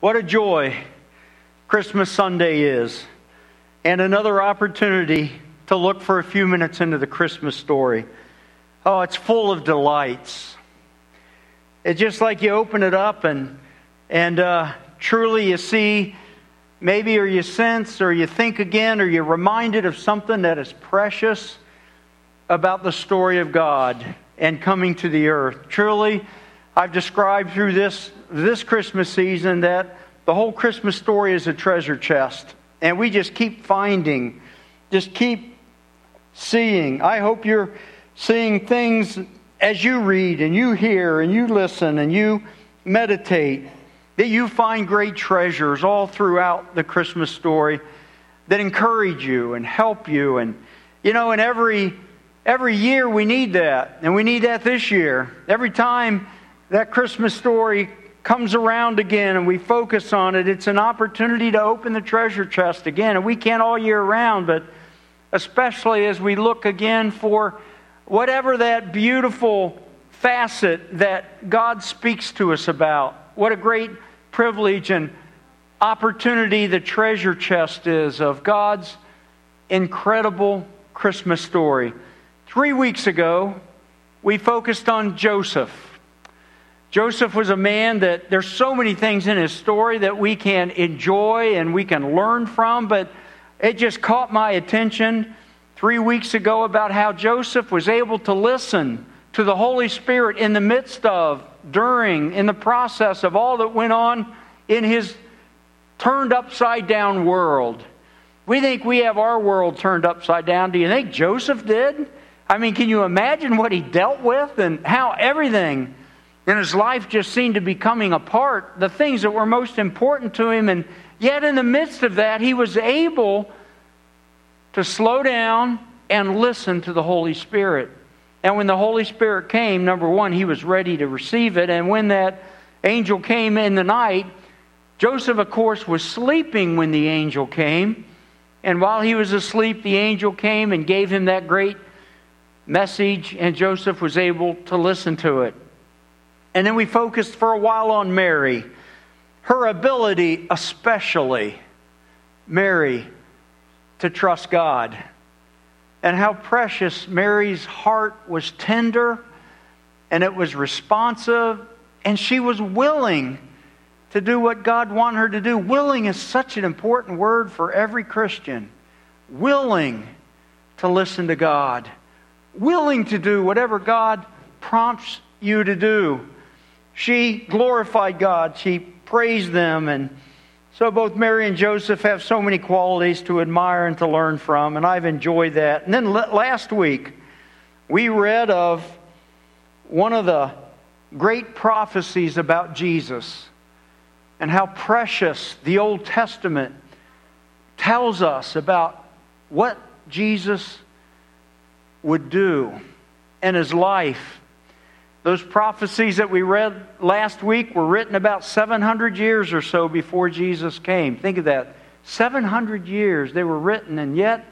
What a joy Christmas Sunday is, and another opportunity to look for a few minutes into the Christmas story. Oh, it's full of delights. It's just like you open it up and and uh, truly you see, maybe or you sense or you think again or you're reminded of something that is precious about the story of God and coming to the earth. Truly, I've described through this this Christmas season that the whole Christmas story is a treasure chest. And we just keep finding, just keep seeing. I hope you're seeing things as you read and you hear and you listen and you meditate, that you find great treasures all throughout the Christmas story that encourage you and help you. And, you know, in every, every year we need that. And we need that this year. Every time that Christmas story comes around again and we focus on it, it's an opportunity to open the treasure chest again. And we can all year round, but especially as we look again for whatever that beautiful facet that God speaks to us about. What a great privilege and opportunity the treasure chest is of God's incredible Christmas story. Three weeks ago, we focused on Joseph. Joseph was a man that there's so many things in his story that we can enjoy and we can learn from, but it just caught my attention three weeks ago about how Joseph was able to listen to the Holy Spirit in the midst of, during, in the process of all that went on in his turned upside down world. We think we have our world turned upside down. Do you think Joseph did? I mean, can you imagine what he dealt with and how everything and his life just seemed to be coming apart, the things that were most important to him. And yet, in the midst of that, he was able to slow down and listen to the Holy Spirit. And when the Holy Spirit came, number one, he was ready to receive it. And when that angel came in the night, Joseph, of course, was sleeping when the angel came. And while he was asleep, the angel came and gave him that great message, and Joseph was able to listen to it. And then we focused for a while on Mary, her ability, especially Mary, to trust God, and how precious Mary's heart was tender and it was responsive, and she was willing to do what God wanted her to do. Willing is such an important word for every Christian. Willing to listen to God, willing to do whatever God prompts you to do. She glorified God, she praised them, and so both Mary and Joseph have so many qualities to admire and to learn from, and I've enjoyed that. And then last week, we read of one of the great prophecies about Jesus and how precious the Old Testament tells us about what Jesus would do in his life those prophecies that we read last week were written about 700 years or so before Jesus came. Think of that. 700 years they were written, and yet,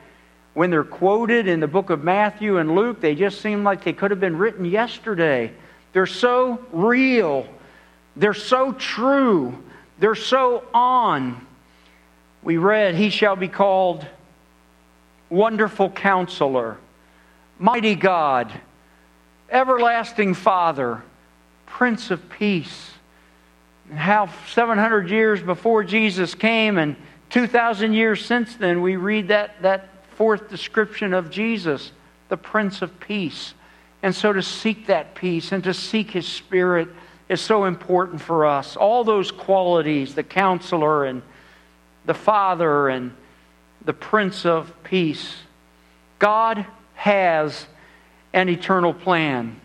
when they're quoted in the book of Matthew and Luke, they just seem like they could have been written yesterday. They're so real, they're so true, they're so on. We read, He shall be called Wonderful Counselor, Mighty God everlasting Father, Prince of Peace. How 700 years before Jesus came and 2,000 years since then, we read that, that fourth description of Jesus, the Prince of Peace. And so to seek that peace and to seek His Spirit is so important for us. All those qualities, the counselor and the Father and the Prince of Peace, God has an eternal plan.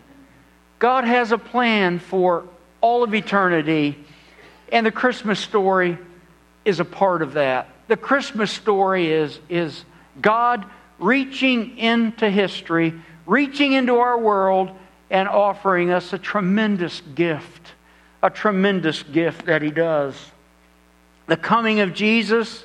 God has a plan for all of eternity, and the Christmas story is a part of that. The Christmas story is, is God reaching into history, reaching into our world, and offering us a tremendous gift. A tremendous gift that He does. The coming of Jesus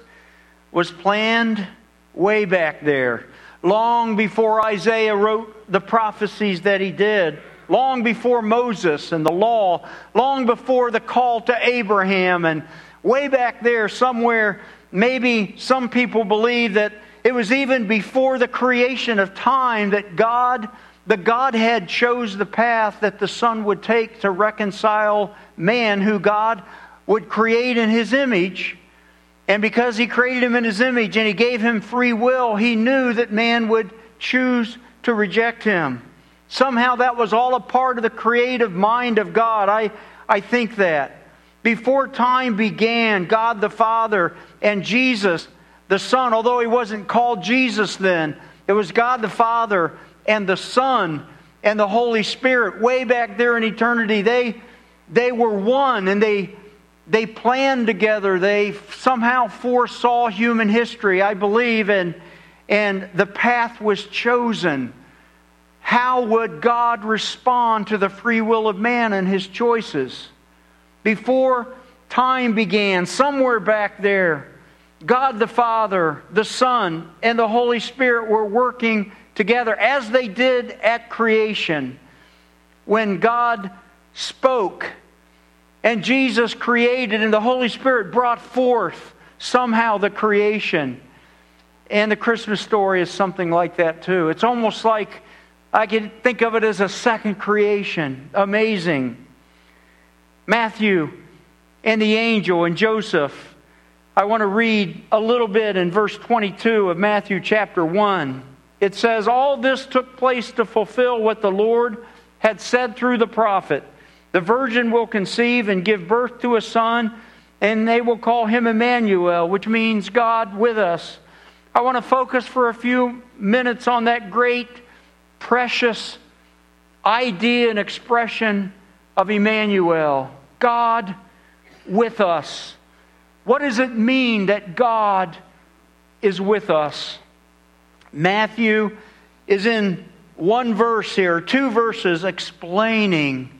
was planned way back there long before Isaiah wrote the prophecies that he did, long before Moses and the law, long before the call to Abraham. And way back there somewhere, maybe some people believe that it was even before the creation of time that God, the Godhead, chose the path that the Son would take to reconcile man who God would create in his image. And because he created him in his image and he gave him free will, he knew that man would choose to reject him. Somehow that was all a part of the creative mind of God. I, I think that. Before time began, God the Father and Jesus the Son, although he wasn't called Jesus then, it was God the Father and the Son and the Holy Spirit way back there in eternity. They, they were one and they, they planned together. They somehow foresaw human history, I believe, and, and the path was chosen. How would God respond to the free will of man and his choices? Before time began, somewhere back there, God the Father, the Son, and the Holy Spirit were working together as they did at creation. When God spoke and Jesus created and the Holy Spirit brought forth somehow the creation. And the Christmas story is something like that too. It's almost like I could think of it as a second creation. Amazing. Matthew and the angel and Joseph I want to read a little bit in verse 22 of Matthew chapter 1. It says, All this took place to fulfill what the Lord had said through the prophet. The virgin will conceive and give birth to a son, and they will call him Emmanuel, which means God with us. I want to focus for a few minutes on that great, precious idea and expression of Emmanuel God with us. What does it mean that God is with us? Matthew is in one verse here, two verses explaining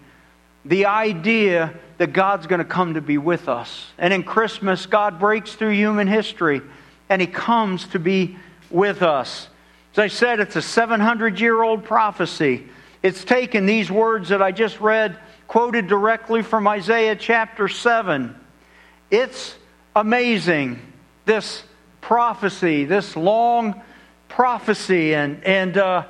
the idea that God's going to come to be with us. And in Christmas, God breaks through human history and He comes to be with us. As I said, it's a 700 year old prophecy. It's taken these words that I just read, quoted directly from Isaiah chapter 7. It's amazing, this prophecy, this long prophecy, and, and, uh,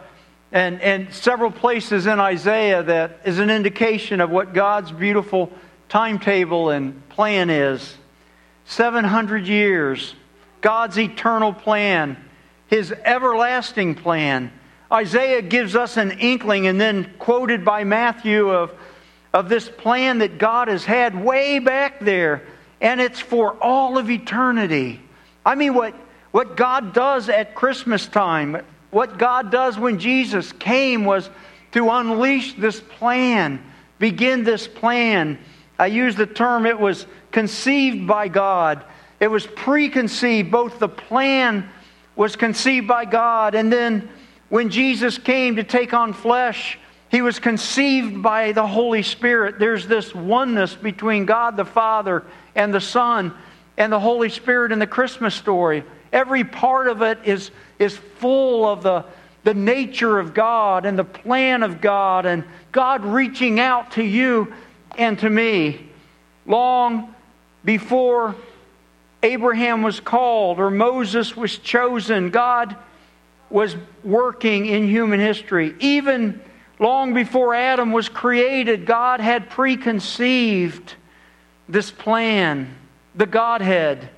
and, and several places in Isaiah that is an indication of what God's beautiful timetable and plan is. 700 years, God's eternal plan, His everlasting plan. Isaiah gives us an inkling, and then quoted by Matthew, of, of this plan that God has had way back there and it's for all of eternity. I mean, what, what God does at Christmas time, what God does when Jesus came was to unleash this plan, begin this plan. I use the term, it was conceived by God. It was preconceived. Both the plan was conceived by God, and then when Jesus came to take on flesh, he was conceived by the Holy Spirit. There's this oneness between God the Father and the Son and the Holy Spirit in the Christmas story. Every part of it is, is full of the, the nature of God and the plan of God and God reaching out to you and to me. Long before Abraham was called or Moses was chosen, God was working in human history. Even long before Adam was created, God had preconceived this plan, the Godhead.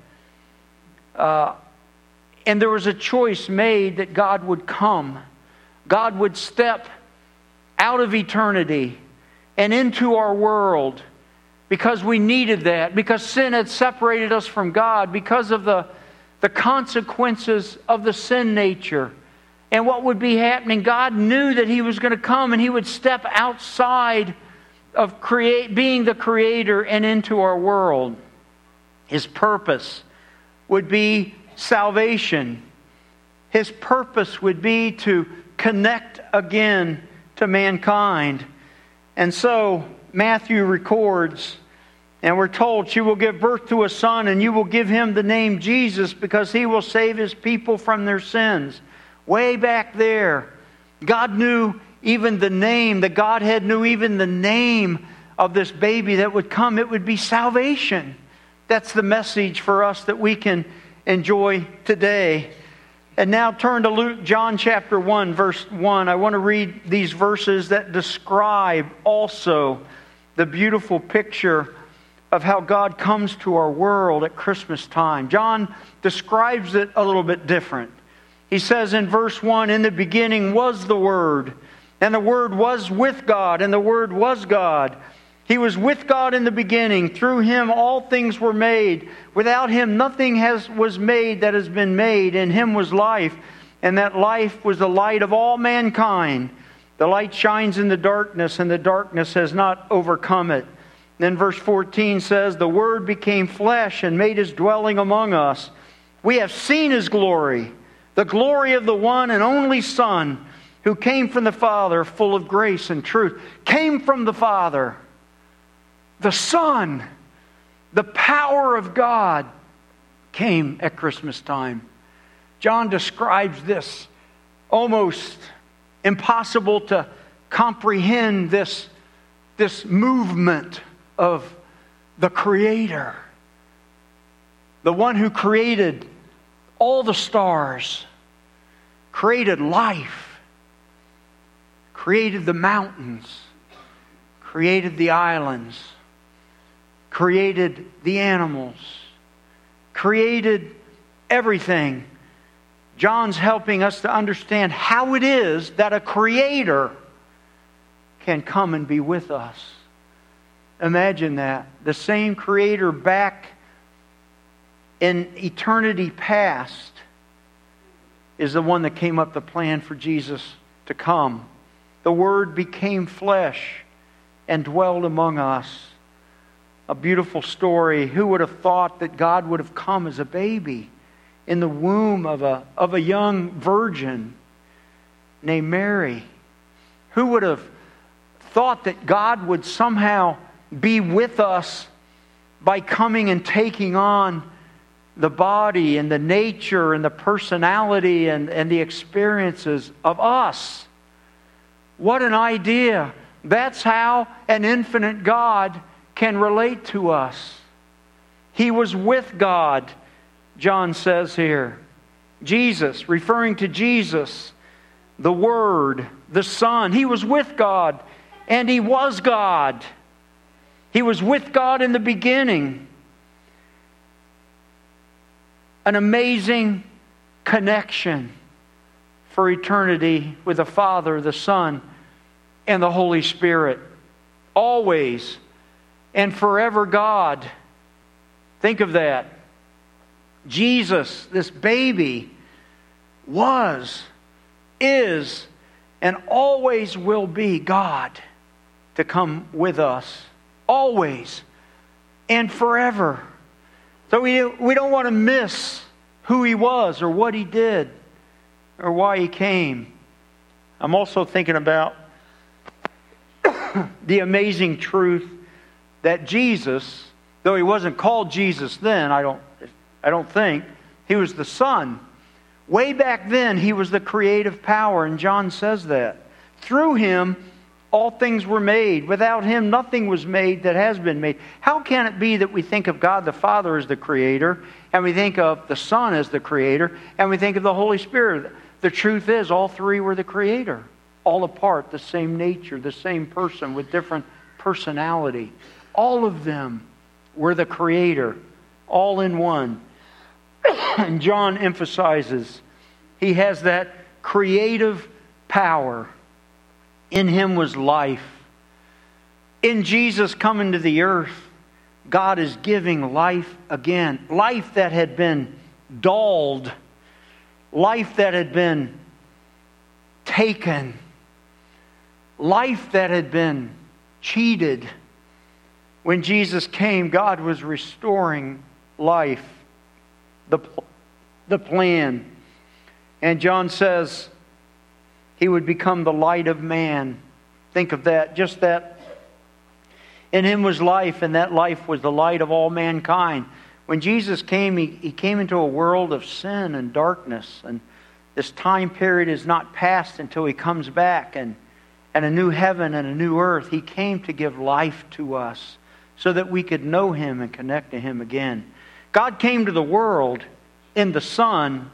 Uh, and there was a choice made that God would come. God would step out of eternity and into our world because we needed that, because sin had separated us from God, because of the, the consequences of the sin nature and what would be happening. God knew that He was going to come and He would step outside of create, being the creator and into our world. His purpose would be salvation. His purpose would be to connect again to mankind. And so Matthew records, and we're told she will give birth to a son, and you will give him the name Jesus because he will save his people from their sins. Way back there, God knew even the name, the Godhead knew even the name of this baby that would come. It would be salvation. that's the message for us that we can enjoy today. And now turn to Luke, John chapter 1, verse 1. I want to read these verses that describe also the beautiful picture of how God comes to our world at Christmas time. John describes it a little bit different. He says in verse 1 In the beginning was the Word, and the Word was with God, and the Word was God. He was with God in the beginning. Through him all things were made. Without him nothing has, was made that has been made. In him was life, and that life was the light of all mankind. The light shines in the darkness, and the darkness has not overcome it. Then verse 14 says, The Word became flesh and made his dwelling among us. We have seen his glory, the glory of the one and only Son who came from the Father, full of grace and truth. Came from the Father the Son, the power of God came at Christmas time. John describes this almost impossible to comprehend this, this movement of the Creator, the one who created all the stars, created life, created the mountains, created the islands created the animals, created everything. John's helping us to understand how it is that a creator can come and be with us. Imagine that. The same creator back in eternity past is the one that came up the plan for Jesus to come. The Word became flesh and dwelled among us a beautiful story. Who would have thought that God would have come as a baby in the womb of a, of a young virgin named Mary? Who would have thought that God would somehow be with us by coming and taking on the body and the nature and the personality and, and the experiences of us? What an idea! That's how an infinite God can relate to us. He was with God, John says here. Jesus, referring to Jesus, the Word, the Son. He was with God, and He was God. He was with God in the beginning. An amazing connection for eternity with the Father, the Son, and the Holy Spirit. Always and forever God. Think of that. Jesus, this baby, was, is, and always will be God to come with us. Always and forever. So we, we don't want to miss who he was or what he did or why he came. I'm also thinking about the amazing truth that Jesus, though he wasn't called Jesus then, I don't, I don't think, he was the Son. Way back then, he was the creative power, and John says that. Through him, all things were made. Without him, nothing was made that has been made. How can it be that we think of God the Father as the creator, and we think of the Son as the creator, and we think of the Holy Spirit? The truth is, all three were the creator, all apart, the same nature, the same person with different personality. All of them were the Creator, all in one. and John emphasizes he has that creative power. In him was life. In Jesus coming to the earth, God is giving life again. Life that had been dulled, life that had been taken, life that had been cheated when Jesus came, God was restoring life, the, the plan. And John says he would become the light of man. Think of that, just that. In him was life, and that life was the light of all mankind. When Jesus came, he, he came into a world of sin and darkness. And this time period is not past until he comes back and, and a new heaven and a new earth. He came to give life to us so that we could know Him and connect to Him again. God came to the world in the Son,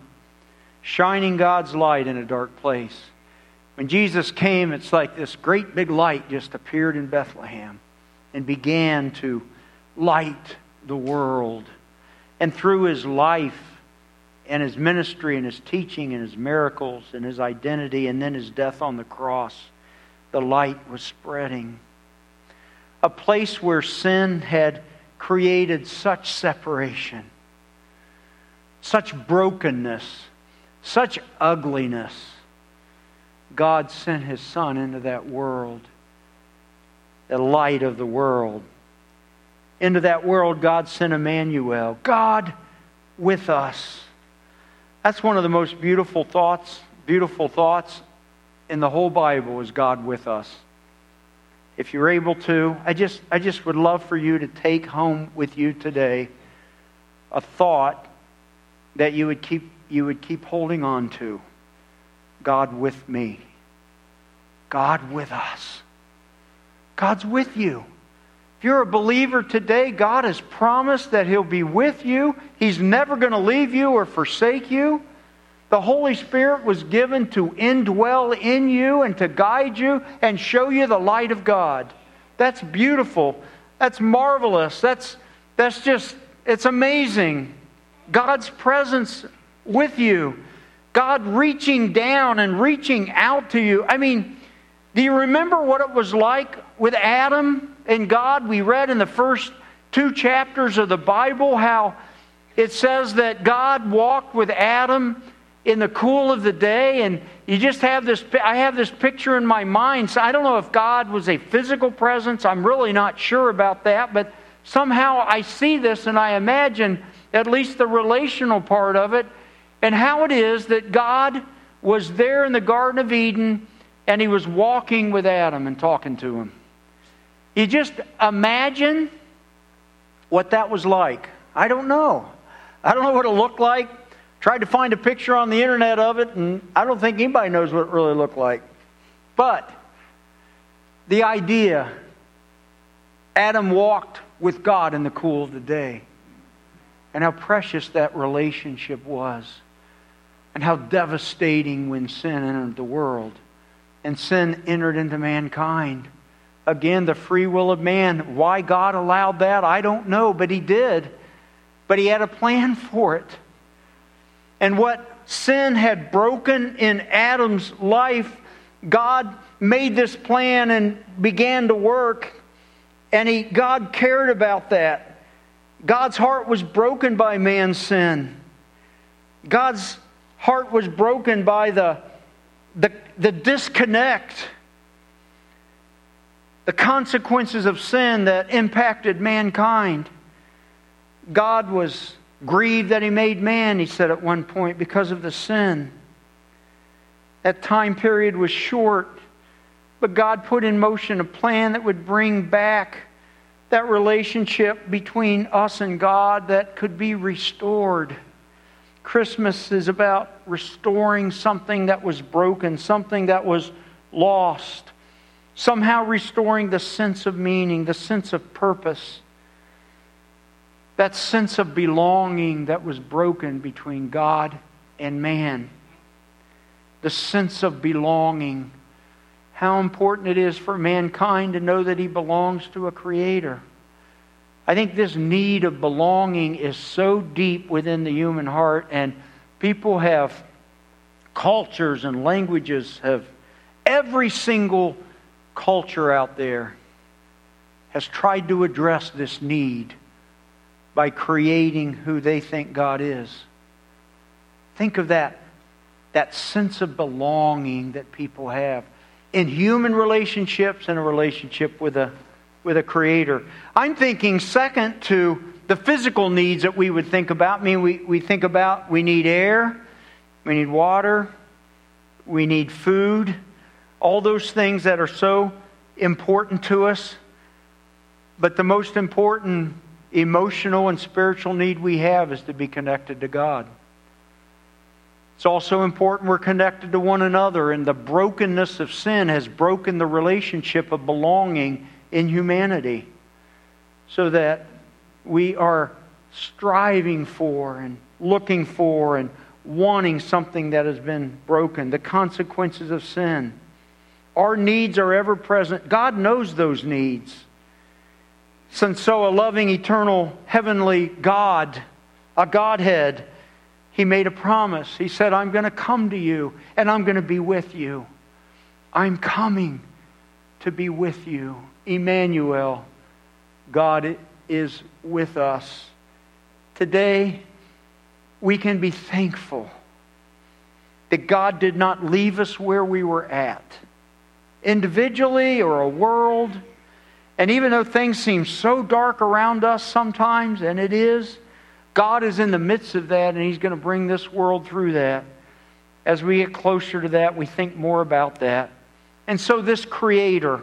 shining God's light in a dark place. When Jesus came, it's like this great big light just appeared in Bethlehem and began to light the world. And through his life and his ministry and his teaching and his miracles and his identity and then his death on the cross, the light was spreading. A place where sin had created such separation, such brokenness, such ugliness God sent his Son into that world, the light of the world. Into that world, God sent Emmanuel, God with us. That's one of the most beautiful thoughts, beautiful thoughts in the whole Bible is God with us. If you're able to, I just, I just would love for you to take home with you today a thought that you would keep, you would keep holding on to. God with me. God with us. God's with you. If you're a believer today, God has promised that He'll be with you. He's never going to leave you or forsake you. The Holy Spirit was given to indwell in you and to guide you and show you the light of God. That's beautiful. That's marvelous. That's, that's just, it's amazing. God's presence with you. God reaching down and reaching out to you. I mean, do you remember what it was like with Adam and God? We read in the first two chapters of the Bible how it says that God walked with Adam in the cool of the day and you just have this i have this picture in my mind so i don't know if god was a physical presence i'm really not sure about that but somehow i see this and i imagine at least the relational part of it and how it is that God was there in the Garden of Eden and he was walking with Adam and talking to him. You just imagine what that was like. I don't know. I don't know what it looked like. Tried to find a picture on the internet of it, and I don't think anybody knows what it really looked like. But the idea Adam walked with God in the cool of the day, and how precious that relationship was and how devastating when sin entered the world and sin entered into mankind. Again, the free will of man. Why God allowed that, I don't know, but He did. But He had a plan for it. And what sin had broken in Adam's life, God made this plan and began to work. And he, God cared about that. God's heart was broken by man's sin. God's heart was broken by the, the, the disconnect, the consequences of sin that impacted mankind. God was grieved that He made man, He said at one point, because of the sin. That time period was short, but God put in motion a plan that would bring back that relationship between us and God that could be restored. Christmas is about restoring something that was broken, something that was lost, somehow restoring the sense of meaning, the sense of purpose, that sense of belonging that was broken between God and man. The sense of belonging. How important it is for mankind to know that he belongs to a creator. I think this need of belonging is so deep within the human heart, and people have cultures and languages have every single culture out there has tried to address this need by creating who they think God is. Think of that, that sense of belonging that people have in human relationships and a relationship with a with a creator. I'm thinking second to the physical needs that we would think about. I mean, we, we think about we need air, we need water, we need food, all those things that are so important to us. But the most important emotional and spiritual need we have is to be connected to God. It's also important we're connected to one another, and the brokenness of sin has broken the relationship of belonging in humanity. so that we are striving for and looking for and wanting something that has been broken, the consequences of sin. Our needs are ever present. God knows those needs. Since so a loving, eternal, heavenly God, a Godhead, He made a promise. He said, I'm going to come to you and I'm going to be with you. I'm coming to be with you. Emmanuel, God is with us. Today, we can be thankful that God did not leave us where we were at, individually or a world. And even though things seem so dark around us sometimes, and it is, God is in the midst of that, and He's going to bring this world through that. As we get closer to that, we think more about that. And so, this Creator,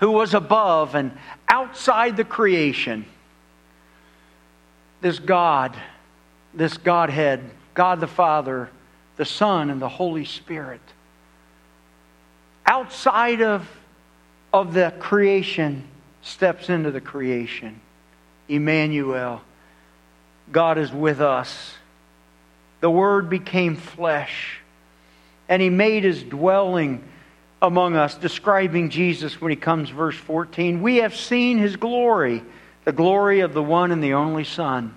who was above and outside the creation, this God, this Godhead, God the Father, the Son, and the Holy Spirit. Outside of, of the creation, steps into the creation. Emmanuel, God is with us. The Word became flesh, and He made His dwelling among us, describing Jesus when He comes, verse 14. We have seen His glory the glory of the one and the only Son.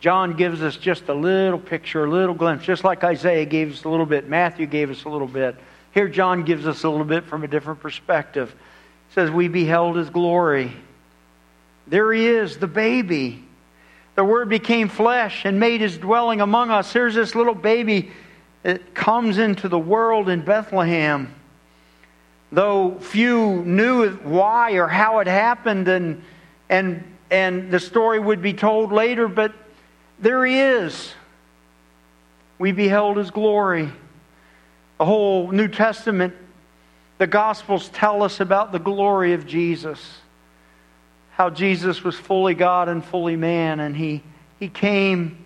John gives us just a little picture, a little glimpse, just like Isaiah gave us a little bit, Matthew gave us a little bit. Here, John gives us a little bit from a different perspective. He says, We beheld his glory. There he is, the baby. The Word became flesh and made his dwelling among us. Here's this little baby that comes into the world in Bethlehem. Though few knew why or how it happened, and and and the story would be told later, but there he is. We beheld his glory. The whole New Testament, the Gospels tell us about the glory of Jesus. How Jesus was fully God and fully man, and he, he came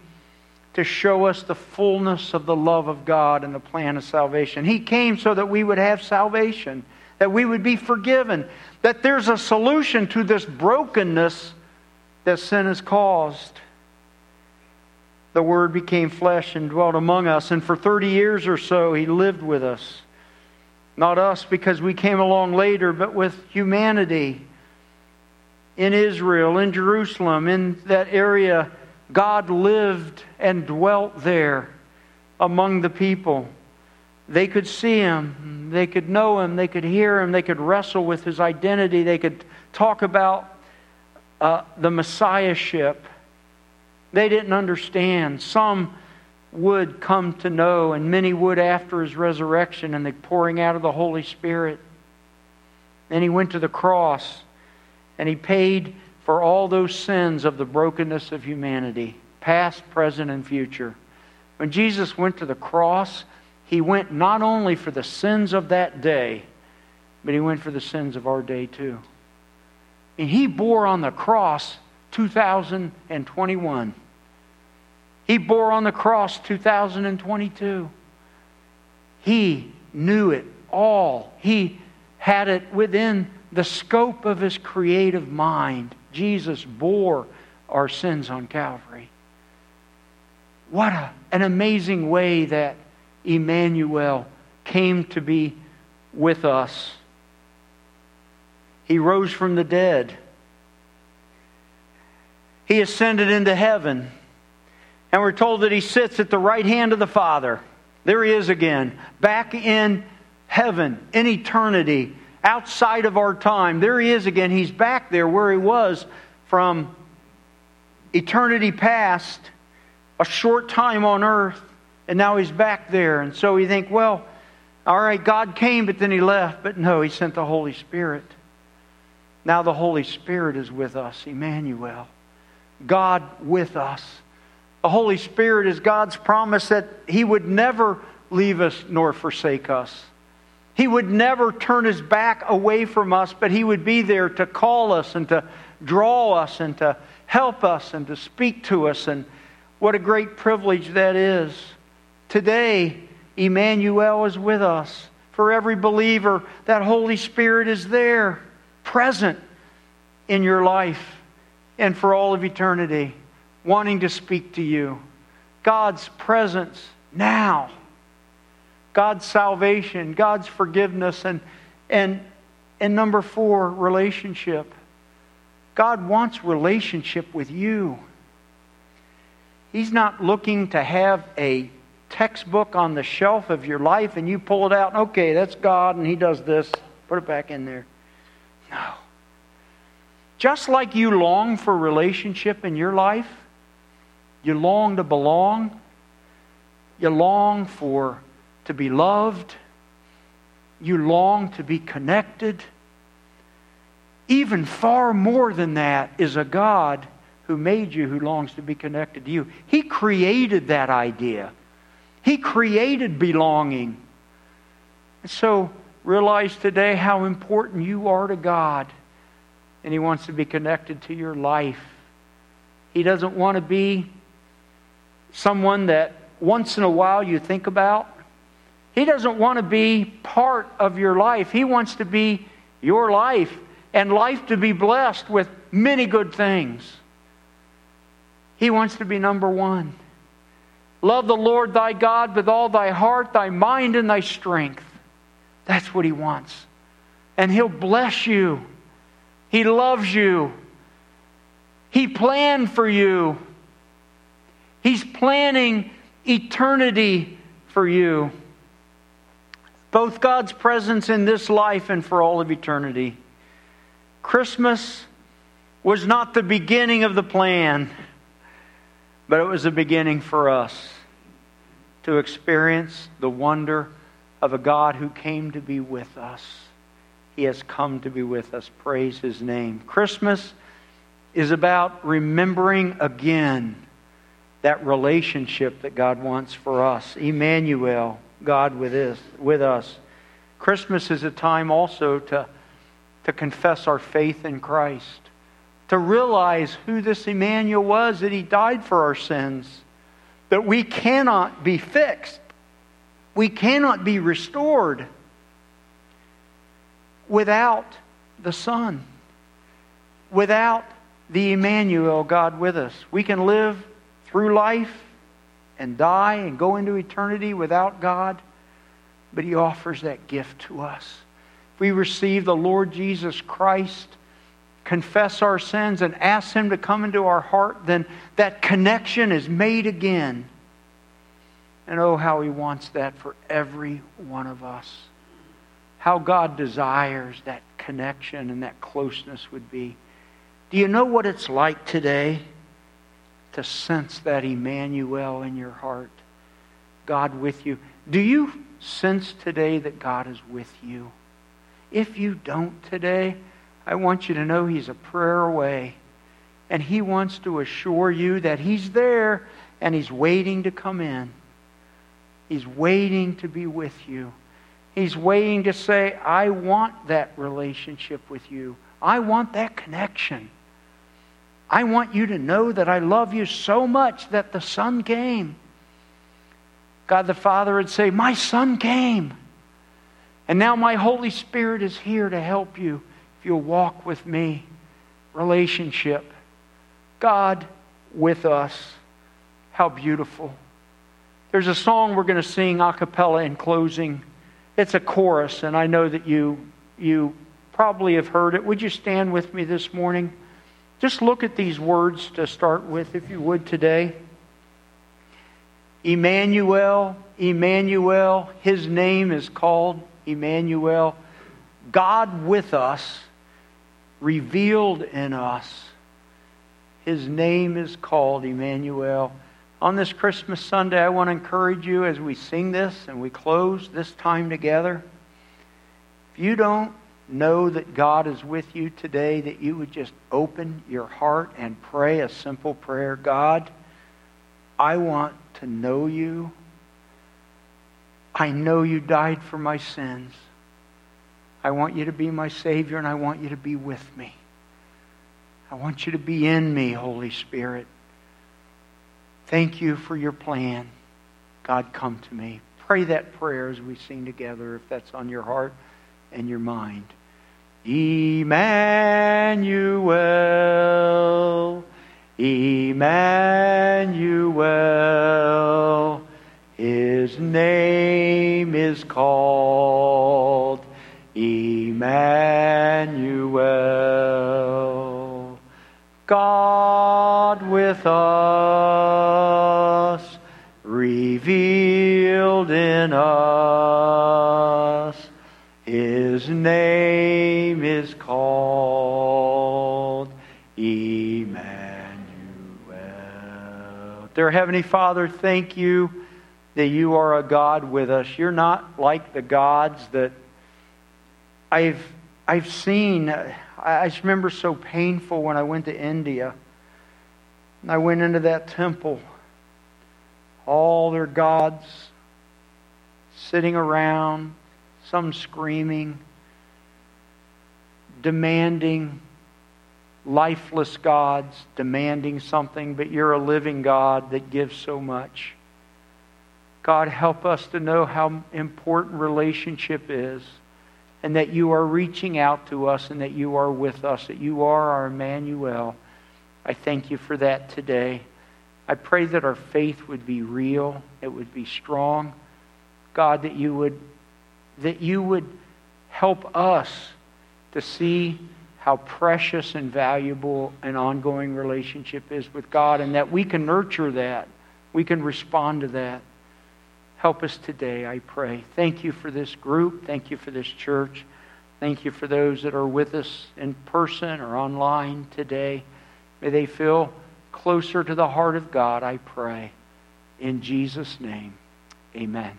to show us the fullness of the love of God and the plan of salvation. He came so that we would have salvation, that we would be forgiven, that there's a solution to this brokenness that sin has caused. The Word became flesh and dwelt among us, and for 30 years or so, He lived with us. Not us because we came along later, but with humanity in Israel, in Jerusalem, in that area. God lived and dwelt there among the people. They could see him, they could know him, they could hear him, they could wrestle with his identity, they could talk about uh, the messiahship. They didn't understand. Some would come to know, and many would after his resurrection and the pouring out of the Holy Spirit. Then he went to the cross and he paid for all those sins of the brokenness of humanity, past, present, and future. When Jesus went to the cross, he went not only for the sins of that day, but he went for the sins of our day too. And he bore on the cross 2021. He bore on the cross 2022. He knew it all. He had it within the scope of his creative mind. Jesus bore our sins on Calvary. What a, an amazing way that Emmanuel came to be with us. He rose from the dead. He ascended into heaven. And we're told that he sits at the right hand of the Father. There he is again, back in heaven, in eternity, outside of our time. There he is again. He's back there where he was from eternity past, a short time on earth, and now he's back there. And so we think, well, all right, God came, but then he left. But no, he sent the Holy Spirit. Now the Holy Spirit is with us, Emmanuel. God with us. The Holy Spirit is God's promise that He would never leave us nor forsake us. He would never turn His back away from us, but He would be there to call us and to draw us and to help us and to speak to us. And what a great privilege that is. Today, Emmanuel is with us. For every believer, that Holy Spirit is there present. in your life and for all of eternity, wanting to speak to you. God's presence now. God's salvation, God's forgiveness, and, and, and number four, relationship. God wants relationship with you. He's not looking to have a textbook on the shelf of your life and you pull it out and okay, that's God and He does this. Put it back in there. No. Just like you long for relationship in your life, you long to belong, you long for to be loved, you long to be connected. Even far more than that is a God who made you who longs to be connected to you. He created that idea. He created belonging. And so realize today how important you are to God and He wants to be connected to your life. He doesn't want to be someone that once in a while you think about. He doesn't want to be part of your life. He wants to be your life and life to be blessed with many good things. He wants to be number one. Love the Lord thy God with all thy heart, thy mind, and thy strength. That's what He wants. And He'll bless you. He loves you. He planned for you. He's planning eternity for you. Both God's presence in this life and for all of eternity. Christmas was not the beginning of the plan, but it was the beginning for us to experience the wonder of a God who came to be with us. He has come to be with us. Praise His name. Christmas is about remembering again that relationship that God wants for us. Emmanuel, God with us. With us. Christmas is a time also to, to confess our faith in Christ, to realize who this Emmanuel was, that He died for our sins, that we cannot be fixed, we cannot be restored without the Son, without the Emmanuel, God with us. We can live through life and die and go into eternity without God, but He offers that gift to us. If we receive the Lord Jesus Christ, confess our sins, and ask Him to come into our heart, then that connection is made again. And oh, how He wants that for every one of us how God desires that connection and that closeness would be. Do you know what it's like today to sense that Emmanuel in your heart? God with you. Do you sense today that God is with you? If you don't today, I want you to know He's a prayer away. And He wants to assure you that He's there and He's waiting to come in. He's waiting to be with you. He's waiting to say, I want that relationship with you. I want that connection. I want you to know that I love you so much that the Son came. God the Father would say, My Son came. And now my Holy Spirit is here to help you if you'll walk with me. Relationship. God with us. How beautiful. There's a song we're going to sing a cappella in closing. It's a chorus, and I know that you, you probably have heard it. Would you stand with me this morning? Just look at these words to start with, if you would, today. Emmanuel, Emmanuel, his name is called Emmanuel. God with us, revealed in us. His name is called Emmanuel on this Christmas Sunday, I want to encourage you as we sing this and we close this time together. If you don't know that God is with you today, that you would just open your heart and pray a simple prayer God, I want to know you. I know you died for my sins. I want you to be my Savior and I want you to be with me. I want you to be in me, Holy Spirit. Thank you for your plan. God, come to me. Pray that prayer as we sing together if that's on your heart and your mind. Emmanuel, Emmanuel, his name is called Emmanuel. God with us, revealed in us, his name is called Emmanuel. Dear Heavenly Father, thank you that you are a God with us. You're not like the gods that I've, I've seen. I just remember so painful when I went to India. And I went into that temple. All their gods sitting around, some screaming, demanding, lifeless gods demanding something, but you're a living God that gives so much. God, help us to know how important relationship is and that you are reaching out to us and that you are with us, that you are our Emmanuel. I thank you for that today. I pray that our faith would be real, it would be strong. God, that you would that you would help us to see how precious and valuable an ongoing relationship is with God and that we can nurture that. We can respond to that. Help us today, I pray. Thank you for this group. Thank you for this church. Thank you for those that are with us in person or online today. May they feel closer to the heart of God, I pray. In Jesus' name, amen.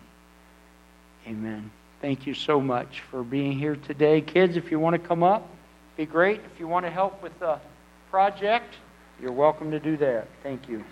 Amen. Thank you so much for being here today. Kids, if you want to come up, be great. If you want to help with the project, you're welcome to do that. Thank you.